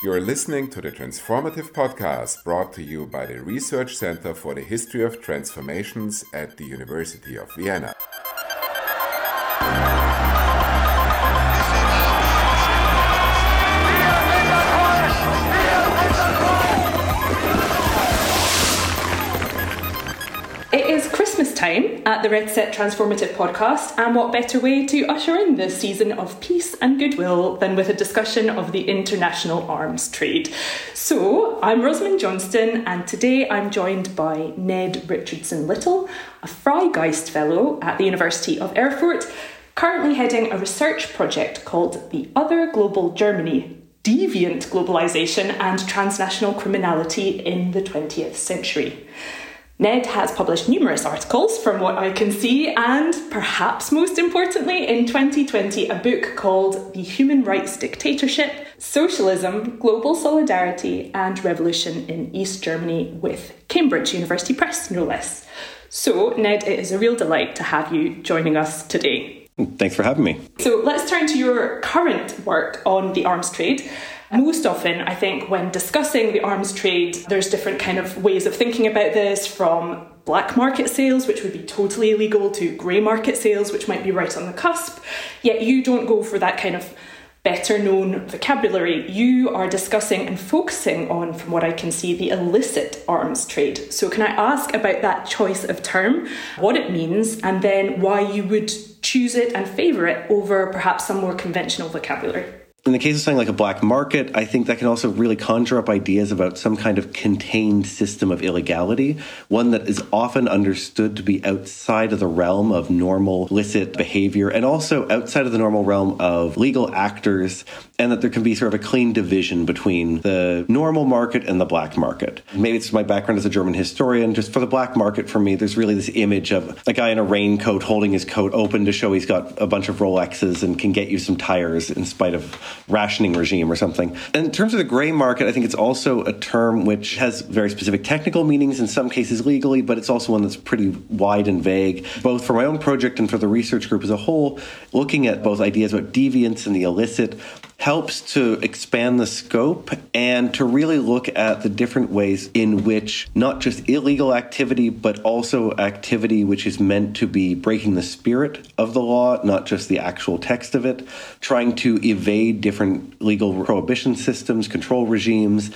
You're listening to the Transformative Podcast brought to you by the Research Center for the History of Transformations at the University of Vienna. At the RECET Transformative podcast, and what better way to usher in this season of peace and goodwill than with a discussion of the international arms trade? So, I'm Rosamund Johnston, and today I'm joined by Ned Richardson Little, a Freigeist Fellow at the University of Erfurt, currently heading a research project called The Other Global Germany Deviant Globalization and Transnational Criminality in the 20th Century. Ned has published numerous articles from what I can see, and perhaps most importantly, in 2020, a book called The Human Rights Dictatorship Socialism, Global Solidarity, and Revolution in East Germany with Cambridge University Press, no less. So, Ned, it is a real delight to have you joining us today. Thanks for having me. So, let's turn to your current work on the arms trade. Most often, I think, when discussing the arms trade, there's different kind of ways of thinking about this from black market sales, which would be totally illegal, to grey market sales, which might be right on the cusp. Yet you don't go for that kind of better known vocabulary. You are discussing and focusing on, from what I can see, the illicit arms trade. So, can I ask about that choice of term, what it means, and then why you would choose it and favour it over perhaps some more conventional vocabulary? In the case of something like a black market, I think that can also really conjure up ideas about some kind of contained system of illegality, one that is often understood to be outside of the realm of normal licit behavior and also outside of the normal realm of legal actors, and that there can be sort of a clean division between the normal market and the black market. Maybe it's my background as a German historian. Just for the black market, for me, there's really this image of a guy in a raincoat holding his coat open to show he's got a bunch of Rolexes and can get you some tires in spite of rationing regime or something. And in terms of the gray market, I think it's also a term which has very specific technical meanings, in some cases legally, but it's also one that's pretty wide and vague, both for my own project and for the research group as a whole, looking at both ideas about deviance and the illicit helps to expand the scope and to really look at the different ways in which not just illegal activity, but also activity which is meant to be breaking the spirit of the law, not just the actual text of it, trying to evade different legal prohibition systems, control regimes,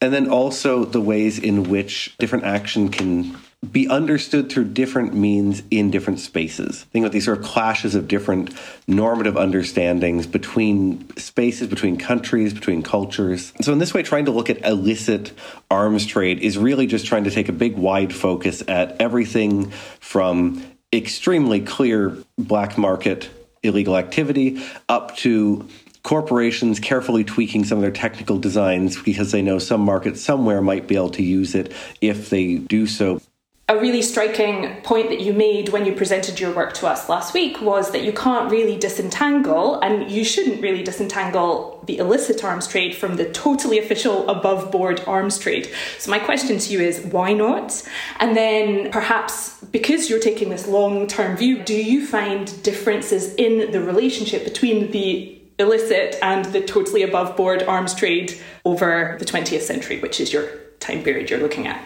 and then also the ways in which different action can be understood through different means in different spaces. Think about these sort of clashes of different normative understandings between spaces, between countries, between cultures. So, in this way, trying to look at illicit arms trade is really just trying to take a big, wide focus at everything from extremely clear black market illegal activity up to corporations carefully tweaking some of their technical designs because they know some market somewhere might be able to use it if they do so a really striking point that you made when you presented your work to us last week was that you can't really disentangle, and you shouldn't really disentangle the illicit arms trade from the totally official above board arms trade. So, my question to you is why not? And then perhaps because you're taking this long term view, do you find differences in the relationship between the illicit and the totally above board arms trade over the 20th century, which is your time period you're looking at?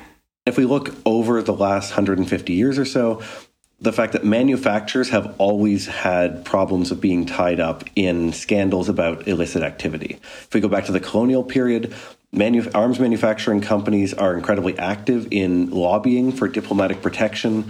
If we look over the last 150 years or so, the fact that manufacturers have always had problems of being tied up in scandals about illicit activity. If we go back to the colonial period, Manu- arms manufacturing companies are incredibly active in lobbying for diplomatic protection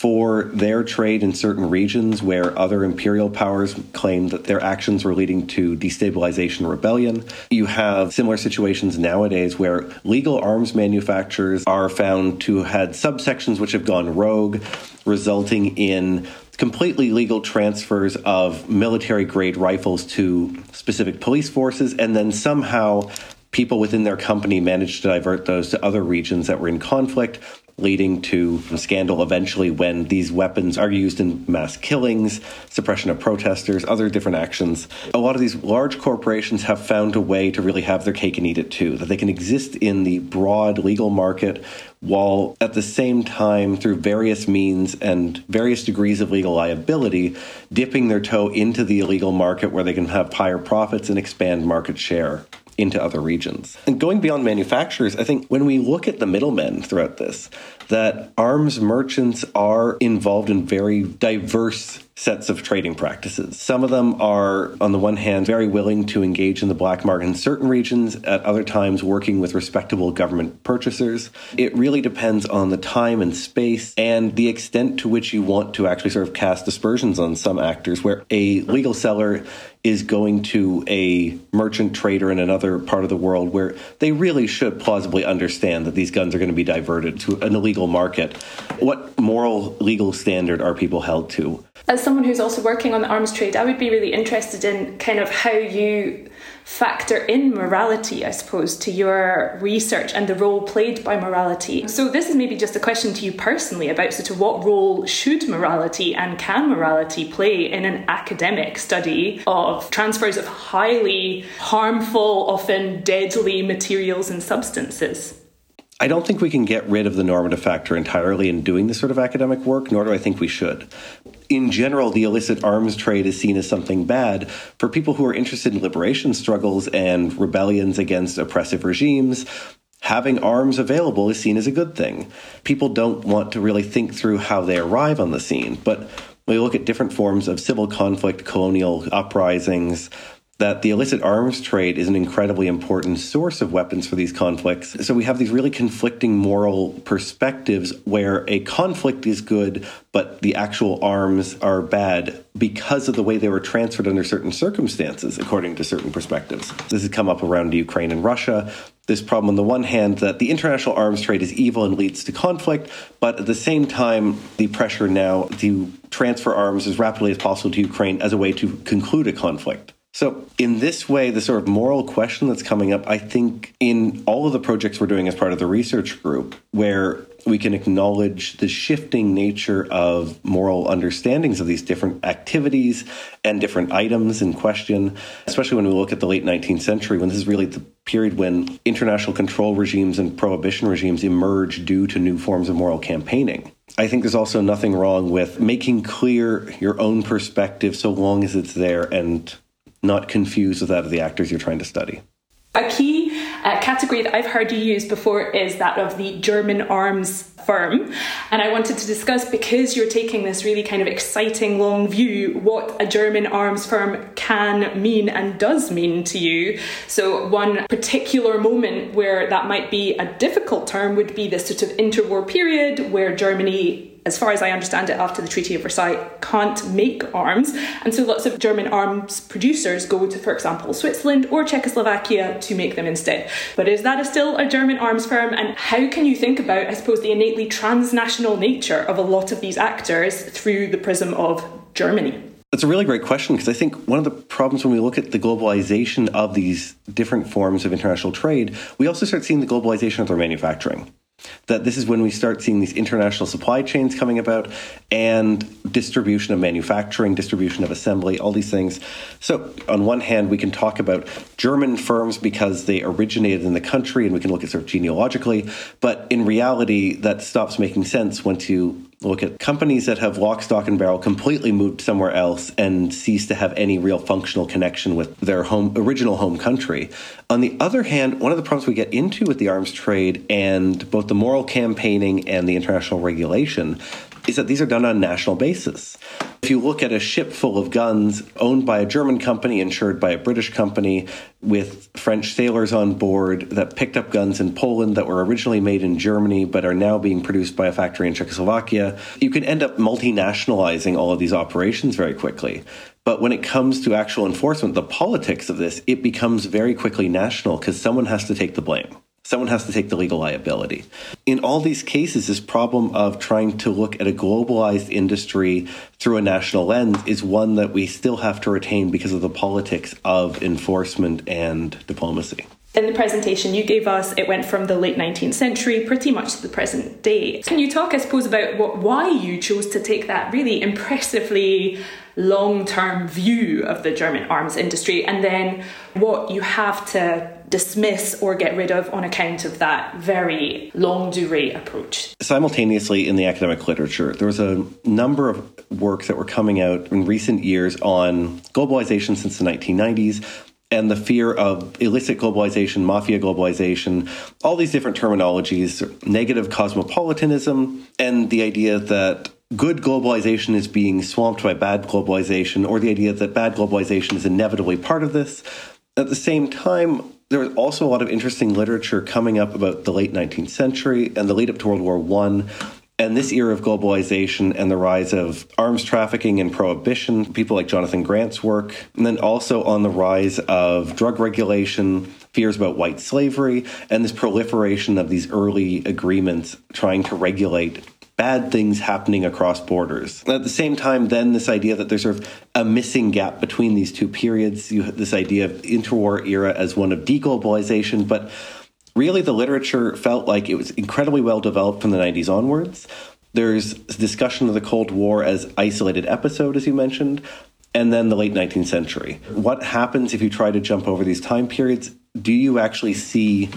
for their trade in certain regions where other imperial powers claimed that their actions were leading to destabilization rebellion. You have similar situations nowadays where legal arms manufacturers are found to have had subsections which have gone rogue, resulting in completely legal transfers of military grade rifles to specific police forces, and then somehow people within their company managed to divert those to other regions that were in conflict leading to scandal eventually when these weapons are used in mass killings, suppression of protesters, other different actions. A lot of these large corporations have found a way to really have their cake and eat it too, that they can exist in the broad legal market while at the same time, through various means and various degrees of legal liability, dipping their toe into the illegal market where they can have higher profits and expand market share into other regions. And going beyond manufacturers, I think when we look at the middlemen throughout this, that arms merchants are involved in very diverse sets of trading practices. Some of them are, on the one hand, very willing to engage in the black market in certain regions, at other times, working with respectable government purchasers. It really depends on the time and space and the extent to which you want to actually sort of cast aspersions on some actors, where a legal seller is going to a merchant trader in another part of the world where they really should plausibly understand that these guns are going to be diverted to an illegal market. What moral legal standard are people held to? As someone who's also working on the arms trade, I would be really interested in kind of how you factor in morality, I suppose, to your research and the role played by morality. So, this is maybe just a question to you personally about sort of what role should morality and can morality play in an academic study of transfers of highly harmful, often deadly materials and substances? I don't think we can get rid of the normative factor entirely in doing this sort of academic work, nor do I think we should. In general, the illicit arms trade is seen as something bad for people who are interested in liberation struggles and rebellions against oppressive regimes. Having arms available is seen as a good thing. People don't want to really think through how they arrive on the scene, but we look at different forms of civil conflict, colonial uprisings, that the illicit arms trade is an incredibly important source of weapons for these conflicts. So we have these really conflicting moral perspectives where a conflict is good, but the actual arms are bad because of the way they were transferred under certain circumstances, according to certain perspectives. This has come up around Ukraine and Russia. This problem, on the one hand, that the international arms trade is evil and leads to conflict, but at the same time, the pressure now to transfer arms as rapidly as possible to Ukraine as a way to conclude a conflict. So, in this way, the sort of moral question that's coming up, I think, in all of the projects we're doing as part of the research group, where we can acknowledge the shifting nature of moral understandings of these different activities and different items in question, especially when we look at the late 19th century, when this is really the period when international control regimes and prohibition regimes emerge due to new forms of moral campaigning. I think there's also nothing wrong with making clear your own perspective so long as it's there and not confused with that of the actors you're trying to study. A key uh, category that I've heard you use before is that of the German arms firm. And I wanted to discuss, because you're taking this really kind of exciting long view, what a German arms firm can mean and does mean to you. So, one particular moment where that might be a difficult term would be this sort of interwar period where Germany as far as I understand it, after the Treaty of Versailles, can't make arms. And so lots of German arms producers go to, for example, Switzerland or Czechoslovakia to make them instead. But is that a still a German arms firm? And how can you think about, I suppose, the innately transnational nature of a lot of these actors through the prism of Germany? That's a really great question because I think one of the problems when we look at the globalization of these different forms of international trade, we also start seeing the globalization of their manufacturing that this is when we start seeing these international supply chains coming about and distribution of manufacturing, distribution of assembly, all these things. So, on one hand, we can talk about German firms because they originated in the country and we can look at sort of genealogically, but in reality, that stops making sense once you look at companies that have lock, stock, and barrel completely moved somewhere else and cease to have any real functional connection with their home original home country. On the other hand, one of the problems we get into with the arms trade and both the moral campaigning and the international regulation is that these are done on a national basis. If you look at a ship full of guns owned by a German company, insured by a British company, with French sailors on board that picked up guns in Poland that were originally made in Germany but are now being produced by a factory in Czechoslovakia, you can end up multinationalizing all of these operations very quickly. But when it comes to actual enforcement, the politics of this, it becomes very quickly national because someone has to take the blame. Someone has to take the legal liability. In all these cases, this problem of trying to look at a globalized industry through a national lens is one that we still have to retain because of the politics of enforcement and diplomacy. In the presentation you gave us, it went from the late 19th century pretty much to the present day. Can you talk, I suppose, about what, why you chose to take that really impressively long term view of the German arms industry and then what you have to dismiss or get rid of on account of that very longue durée approach. Simultaneously, in the academic literature, there was a number of works that were coming out in recent years on globalization since the 1990s and the fear of illicit globalization, mafia globalization, all these different terminologies, negative cosmopolitanism, and the idea that good globalization is being swamped by bad globalization, or the idea that bad globalization is inevitably part of this. At the same time, there was also a lot of interesting literature coming up about the late 19th century and the lead up to World War One and this era of globalization and the rise of arms trafficking and prohibition, people like Jonathan Grant's work, and then also on the rise of drug regulation, fears about white slavery, and this proliferation of these early agreements trying to regulate bad things happening across borders. At the same time, then this idea that there's sort of a missing gap between these two periods, you this idea of interwar era as one of deglobalization, but really the literature felt like it was incredibly well developed from the 90s onwards. There's discussion of the Cold War as isolated episode, as you mentioned, and then the late 19th century. What happens if you try to jump over these time periods? Do you actually see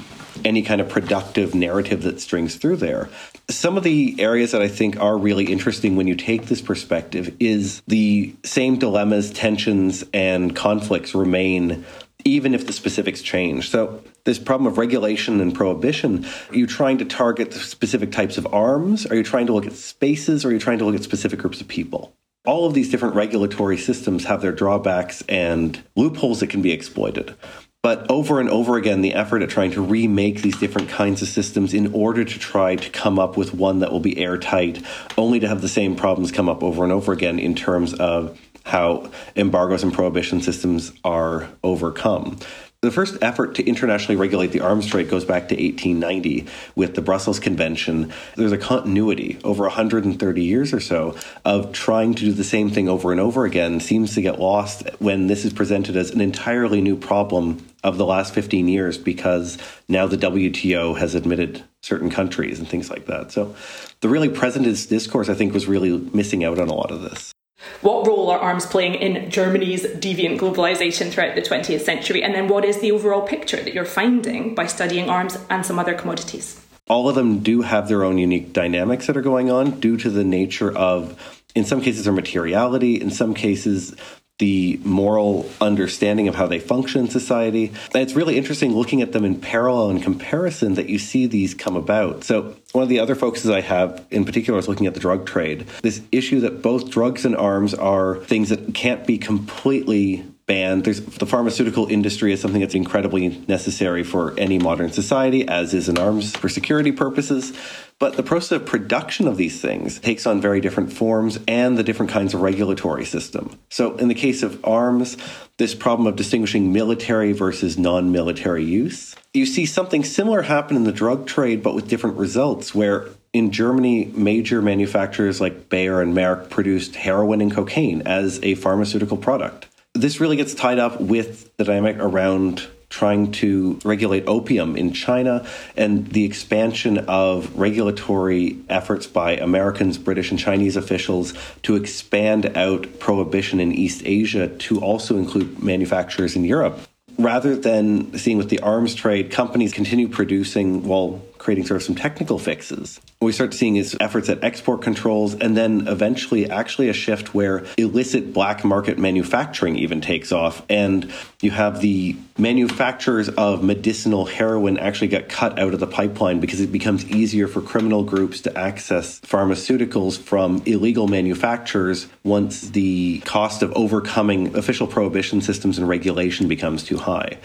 any kind of productive narrative that strings through there? Some of the areas that I think are really interesting when you take this perspective is the same dilemmas, tensions, and conflicts remain even if the specifics change. So, this problem of regulation and prohibition, are you trying to target specific types of arms? Are you trying to look at spaces? Or are you trying to look at specific groups of people? All of these different regulatory systems have their drawbacks and loopholes that can be exploited. But over and over again, the effort at trying to remake these different kinds of systems in order to try to come up with one that will be airtight, only to have the same problems come up over and over again in terms of how embargoes and prohibition systems are overcome. The first effort to internationally regulate the arms trade goes back to 1890 with the Brussels Convention. There's a continuity over 130 years or so of trying to do the same thing over and over again seems to get lost when this is presented as an entirely new problem of the last 15 years because now the WTO has admitted certain countries and things like that. So the really present discourse, I think, was really missing out on a lot of this. What role are arms playing in Germany's deviant globalisation throughout the 20th century? And then what is the overall picture that you're finding by studying arms and some other commodities? All of them do have their own unique dynamics that are going on due to the nature of, in some cases, their materiality, in some cases, the moral understanding of how they function in society. And it's really interesting looking at them in parallel and comparison that you see these come about. So, one of the other focuses I have in particular is looking at the drug trade. This issue that both drugs and arms are things that can't be completely banned. There's, the pharmaceutical industry is something that's incredibly necessary for any modern society, as is in arms for security purposes. But the process of production of these things takes on very different forms and the different kinds of regulatory system. So, in the case of arms, this problem of distinguishing military versus non military use, you see something similar happen in the drug trade, but with different results, where in Germany, major manufacturers like Bayer and Merck produced heroin and cocaine as a pharmaceutical product. This really gets tied up with the dynamic around trying to regulate opium in China and the expansion of regulatory efforts by Americans, British, and Chinese officials to expand out prohibition in East Asia to also include manufacturers in Europe. Rather than seeing with the arms trade, companies continue producing while creating sort of some technical fixes. What we start seeing is efforts at export controls and then eventually actually a shift where illicit black market manufacturing even takes off. And you have the manufacturers of medicinal heroin actually get cut out of the pipeline because it becomes easier for criminal groups to access pharmaceuticals from illegal manufacturers once the cost of overcoming official prohibition systems and regulation becomes too high.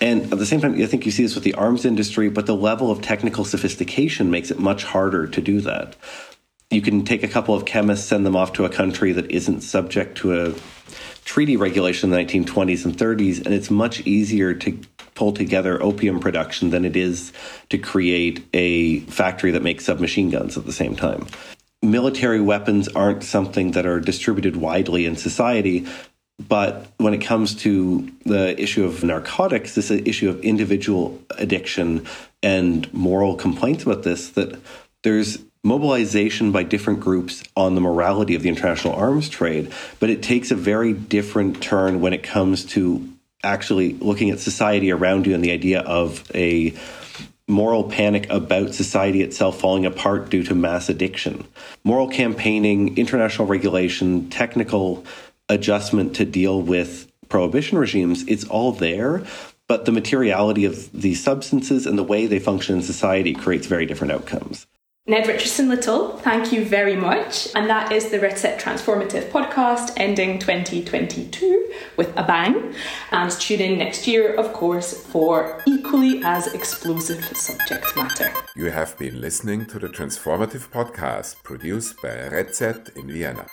And at the same time, I think you see this with the arms industry, but the level of technical sophistication makes it much harder to do that. You can take a couple of chemists, send them off to a country that isn't subject to a treaty regulation in the 1920s and 30s, and it's much easier to pull together opium production than it is to create a factory that makes submachine guns at the same time military weapons aren't something that are distributed widely in society. But when it comes to the issue of narcotics, this issue of individual addiction and moral complaints about this, that there's mobilization by different groups on the morality of the international arms trade, but it takes a very different turn when it comes to actually looking at society around you and the idea of a moral panic about society itself falling apart due to mass addiction. Moral campaigning, international regulation, technical adjustment to deal with prohibition regimes, it's all there. But the materiality of these substances and the way they function in society creates very different outcomes. Ned Richardson Little, thank you very much. And that is the RECET Transformative podcast ending 2022 with a bang. And tune in next year, of course, for equally as explosive subject matter. You have been listening to the Transformative podcast produced by RECET in Vienna.